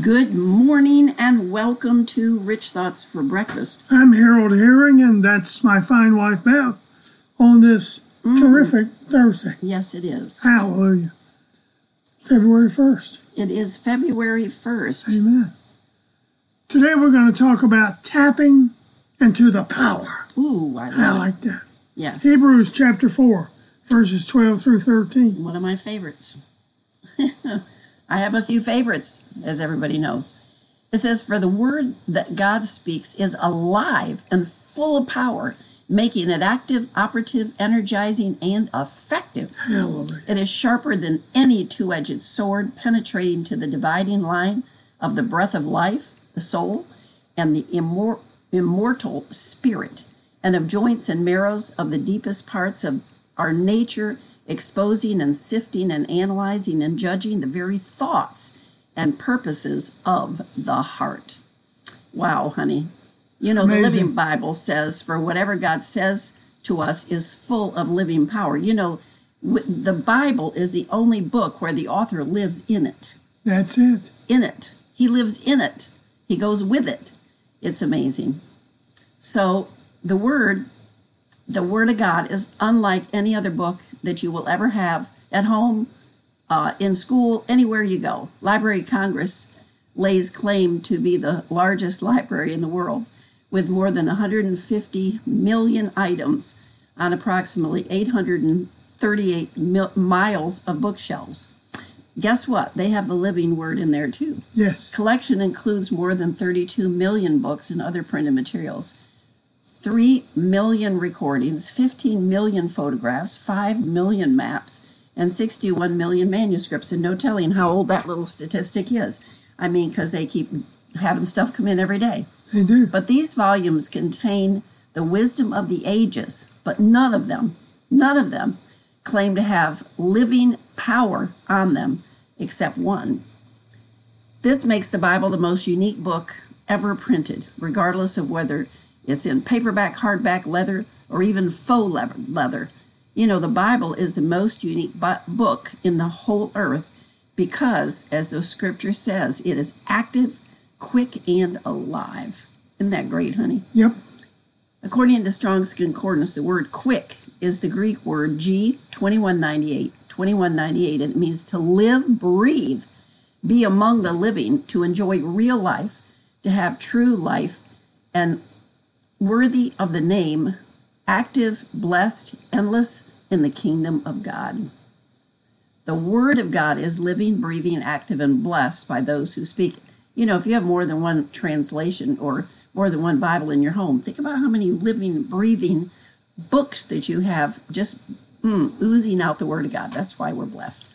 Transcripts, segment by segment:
Good morning and welcome to Rich Thoughts for Breakfast. I'm Harold Herring, and that's my fine wife Beth on this mm. terrific Thursday. Yes, it is. Hallelujah. February 1st. It is February 1st. Amen. Today we're going to talk about tapping into the power. Ooh, I I love it. like that. Yes. Hebrews chapter 4, verses 12 through 13. One of my favorites. I have a few favorites, as everybody knows. It says, For the word that God speaks is alive and full of power, making it active, operative, energizing, and effective. Hallelujah. It is sharper than any two edged sword, penetrating to the dividing line of the breath of life, the soul, and the immor- immortal spirit, and of joints and marrows of the deepest parts of our nature, exposing and sifting and analyzing and judging the very thoughts and purposes of the heart. Wow, honey. You know, the Living Bible says, for whatever God says to us is full of living power. You know, the Bible is the only book where the author lives in it. That's it. In it. He lives in it. He goes with it. It's amazing. So, the Word, the Word of God, is unlike any other book that you will ever have at home, uh, in school, anywhere you go. Library of Congress lays claim to be the largest library in the world with more than 150 million items on approximately 838 mil- miles of bookshelves. Guess what? They have the living word in there too. Yes. Collection includes more than 32 million books and other printed materials, 3 million recordings, 15 million photographs, 5 million maps, and 61 million manuscripts. And no telling how old that little statistic is. I mean, because they keep having stuff come in every day. They do. But these volumes contain the wisdom of the ages, but none of them, none of them claim to have living power on them except one. This makes the Bible the most unique book ever printed, regardless of whether it's in paperback, hardback, leather, or even faux leather. You know, the Bible is the most unique book in the whole earth because, as the scripture says, it is active, quick, and alive. Isn't that great, honey? Yep. According to Strong's Concordance, the word quick is the Greek word G 2198, 2198, and it means to live, breathe, be among the living, to enjoy real life, to have true life, and worthy of the name, active, blessed, endless in the kingdom of God. The Word of God is living, breathing, active, and blessed by those who speak it. You know, if you have more than one translation or more than one Bible in your home, think about how many living, breathing books that you have just mm, oozing out the Word of God. That's why we're blessed.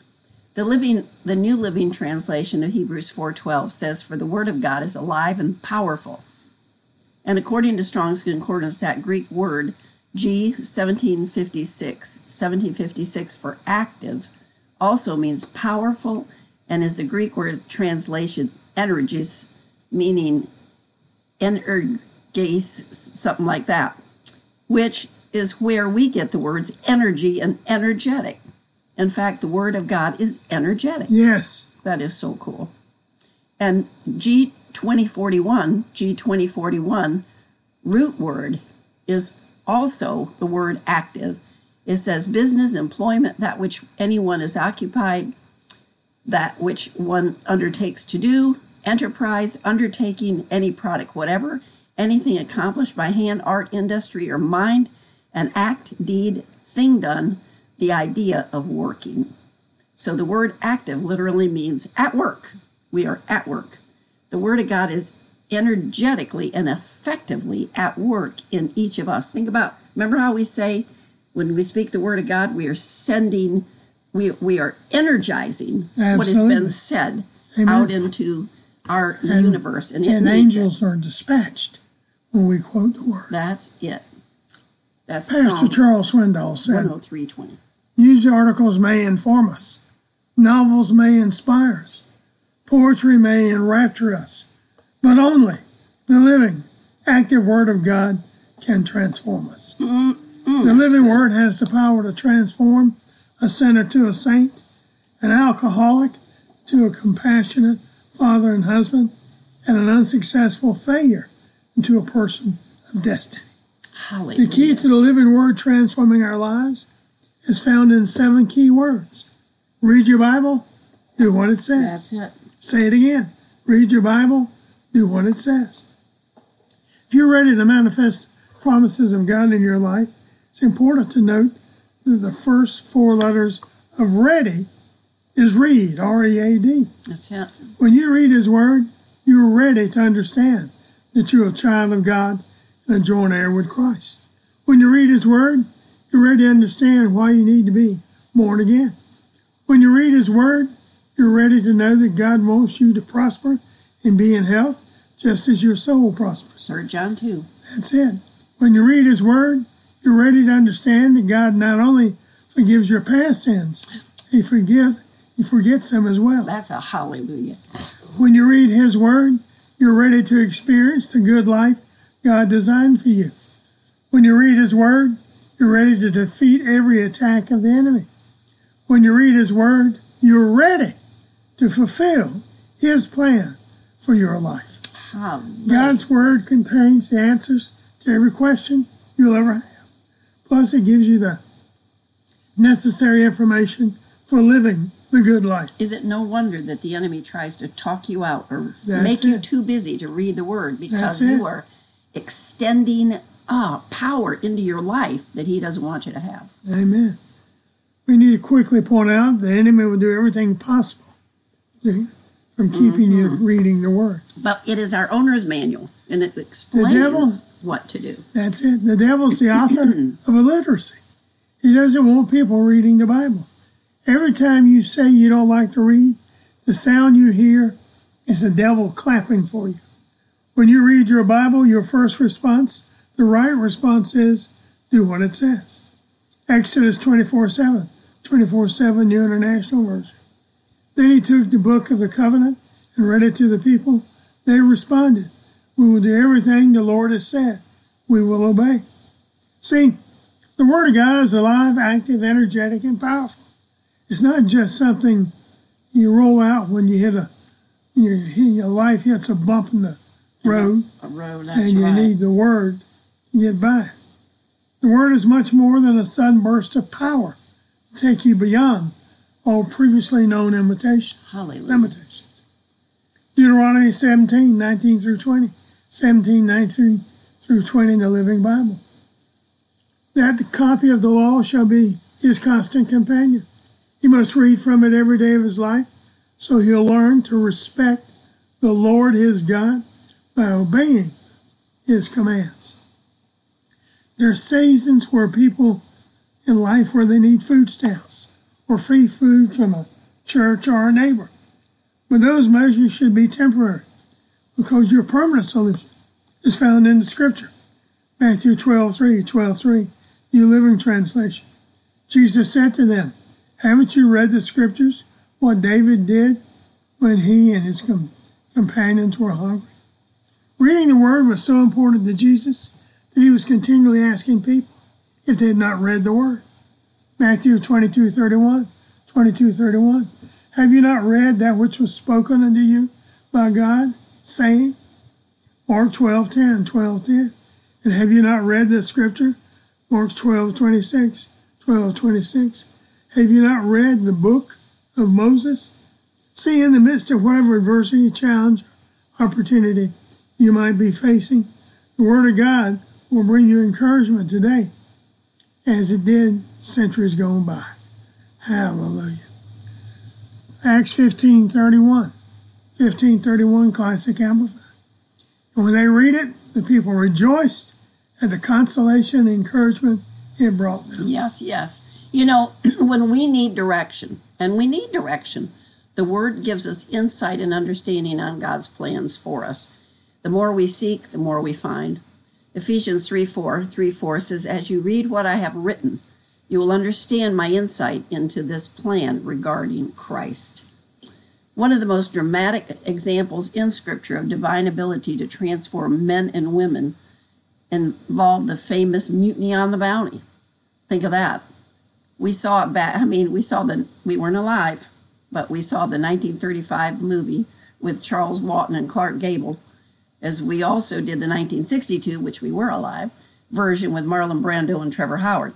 The living, the New Living Translation of Hebrews 4:12 says, "For the Word of God is alive and powerful." And according to Strong's Concordance, that Greek word G 1756, 1756 for active, also means powerful and is the Greek word translation energies, meaning energes, something like that, which is where we get the words energy and energetic. In fact, the Word of God is energetic. Yes. That is so cool. And G2041, G2041 root word is also the word active. It says business, employment, that which anyone is occupied, that which one undertakes to do, enterprise, undertaking, any product, whatever, anything accomplished by hand, art, industry, or mind, an act, deed, thing done, the idea of working. So the word active literally means at work. We are at work. The Word of God is energetically and effectively at work in each of us. Think about, remember how we say when we speak the Word of God, we are sending, we, we are energizing what has been said Amen. out into our universe. And, And needs it. angels are dispatched when we quote the word. That's it. That's Pastor Psalm Charles Swindoll said, 103.20. News articles may inform us, novels may inspire us, poetry may enrapture us, but only the living, active Word of God can transform us. Mm-hmm. the living Word has the power to transform a sinner to a saint, an alcoholic to a compassionate father, and husband, and an unsuccessful failure into a person of destiny. Hallelujah. The key to the living word transforming our lives is found in seven key words. Read your Bible, do what it says. That's it. Say it again. Read your Bible, do what it says. If you're ready to manifest promises of God in your life, it's important to note that the first four letters of ready is read, R E A D. That's it. When you read His Word, you're ready to understand that you're a child of God and a joint heir with Christ. When you read His Word, you're ready to understand why you need to be born again. When you read His Word, you're ready to know that God wants you to prosper and be in health just as your soul prospers. Third John 2. That's it. When you read His Word, you're ready to understand that God not only forgives your past sins, He forgives, He forgets them as well. That's a hallelujah. When you read His Word, you're ready to experience the good life God designed for you. When you read His Word, you're ready to defeat every attack of the enemy. When you read His Word, you're ready to fulfill His plan for your life. Hallelujah. God's Word contains the answers to every question you'll ever have. Plus, it gives you the necessary information for living the good life. Is it no wonder that the enemy tries to talk you out or That's make you too busy to read the word because it. you are extending uh, power into your life that he doesn't want you to have? Amen. We need to quickly point out the enemy will do everything possible from keeping you mm-hmm. reading the Word. But it is our owner's manual and it explains devil- what to do. That's it. The devil's the author of illiteracy. He doesn't want people reading the Bible. Every time you say you don't like to read, the sound you hear is the devil clapping for you. When you read your Bible, your first response, the right response is do what it says. Exodus 24 7, 24 7 New International Version. Then he took the book of the covenant and read it to the people. They responded, We will do everything the Lord has said. We will obey. See, the Word of God is alive, active, energetic, and powerful. It's not just something you roll out when you hit a, your, your life hits a bump in the road A road, and you right. need the Word to get by. The Word is much more than a sudden burst of power to take you beyond all previously known imitations Hallelujah. limitations. Deuteronomy 17, 19 through 20. 17, 19 through 20 in the Living Bible. That the copy of the law shall be his constant companion. He must read from it every day of his life, so he'll learn to respect the Lord his God by obeying his commands. There are seasons where people in life where they need food stamps or free food from a church or a neighbor. But those measures should be temporary because your permanent solution is found in the scripture. Matthew 12 3, 12 3, New Living Translation. Jesus said to them, Haven't you read the scriptures, what David did when he and his com- companions were hungry? Reading the word was so important to Jesus that he was continually asking people if they had not read the word. Matthew 22 31, 22 31. Have you not read that which was spoken unto you by God, saying, Mark 12 10, 12 10. And have you not read the scripture? Mark 12 26, 12 26. Have you not read the book of Moses? See, in the midst of whatever adversity, challenge, opportunity you might be facing, the Word of God will bring you encouragement today as it did centuries gone by. Hallelujah. Acts 15 31. 15 31 Classic Amplified. And when they read it, the people rejoiced at the consolation and encouragement it brought them. Yes, yes. You know, when we need direction, and we need direction, the Word gives us insight and understanding on God's plans for us. The more we seek, the more we find. Ephesians 3 4, 3 4 says, As you read what I have written, you will understand my insight into this plan regarding Christ. One of the most dramatic examples in Scripture of divine ability to transform men and women involved the famous mutiny on the bounty. Think of that. We saw it back, I mean, we saw the, we weren't alive, but we saw the 1935 movie with Charles Laughton and Clark Gable, as we also did the 1962, which we were alive, version with Marlon Brando and Trevor Howard.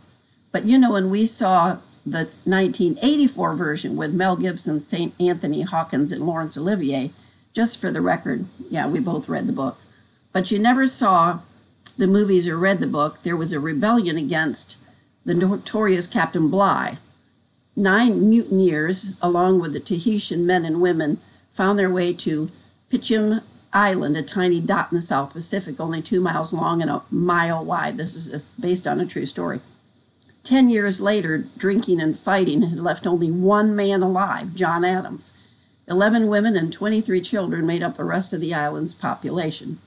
But you know, when we saw the 1984 version with Mel Gibson, St. Anthony Hawkins, and Laurence Olivier, just for the record, yeah, we both read the book. But you never saw the movies or read the book. There was a rebellion against the notorious Captain Bligh. Nine mutineers, along with the Tahitian men and women, found their way to Pitcairn Island, a tiny dot in the South Pacific, only two miles long and a mile wide. This is a, based on a true story. Ten years later, drinking and fighting had left only one man alive, John Adams. Eleven women and 23 children made up the rest of the island's population.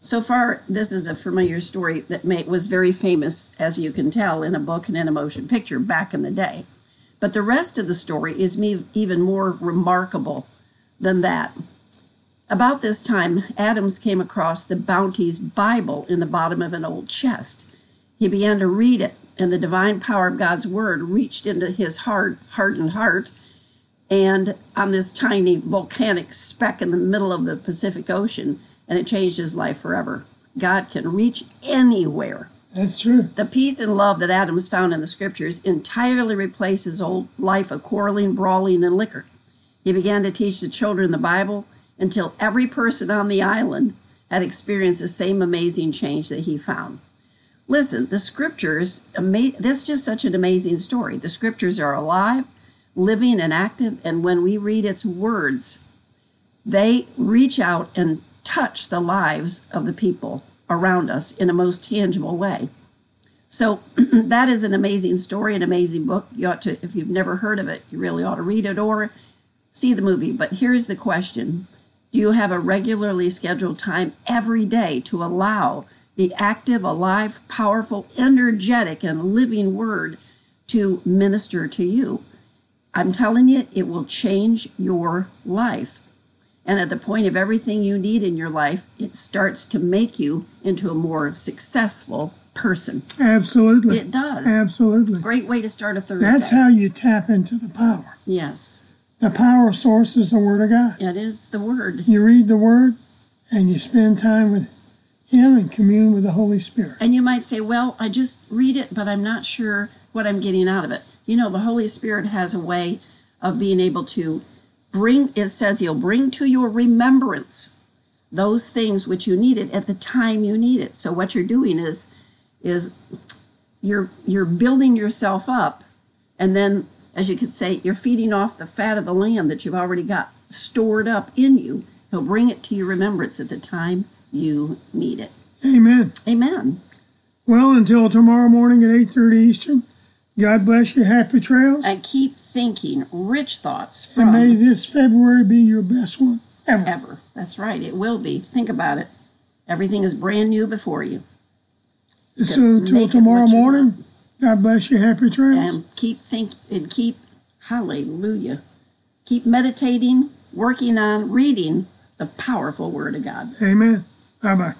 So far, this is a familiar story that may, was very famous, as you can tell, in a book and in a motion picture back in the day. But the rest of the story is even more remarkable than that. About this time, Adams came across the Bounty's Bible in the bottom of an old chest. He began to read it, and the divine power of God's word reached into his hard, hardened heart. And on this tiny volcanic speck in the middle of the Pacific Ocean, and it changed his life forever. God can reach anywhere. That's true. The peace and love that Adams found in the scriptures entirely replaced his old life of quarreling, brawling, and liquor. He began to teach the children the Bible until every person on the island had experienced the same amazing change that he found. Listen, the scriptures, this is just such an amazing story. The scriptures are alive, living, and active, and when we read its words, they reach out and touch the lives of the people around us in a most tangible way. So that is an amazing story, an amazing book. You ought to, if you've never heard of it, you really ought to read it or see the movie. But here's the question Do you have a regularly scheduled time every day to allow the active, alive, powerful, energetic, and living word to minister to you? I'm telling you, it will change your life. And at the point of everything you need in your life, it starts to make you into a more successful person. Absolutely. It does. Absolutely. Great way to start a Thursday. That's how you tap into the power. Yes, The power source is the Word of God. it is the word. You read the Word and you spend time with Him and commune with the Holy Spirit. And you might say, well, I just read it, but I'm not sure what I'm getting out of it. You know, the Holy Spirit has a way of being able to bring, it says He'll bring to your remembrance those things which you needed at the time you need it. So what you're doing is, is you're you're building yourself up, and then, as you could say, you're feeding off the fat of the lamb that you've already got stored up in you. He'll bring it to your remembrance at the time you need it. Amen. Amen. Well, until tomorrow morning at 8.30 Eastern, God bless you. Happy trails. and keep thinking rich thoughts And may this February be your best one ever. ever. That's right, it will be. Think about it. Everything is brand new before you. So until tomorrow morning, God bless you. Happy trails. And um, keep think and keep hallelujah. Keep meditating, working on reading the powerful word of God. Amen. Bye bye.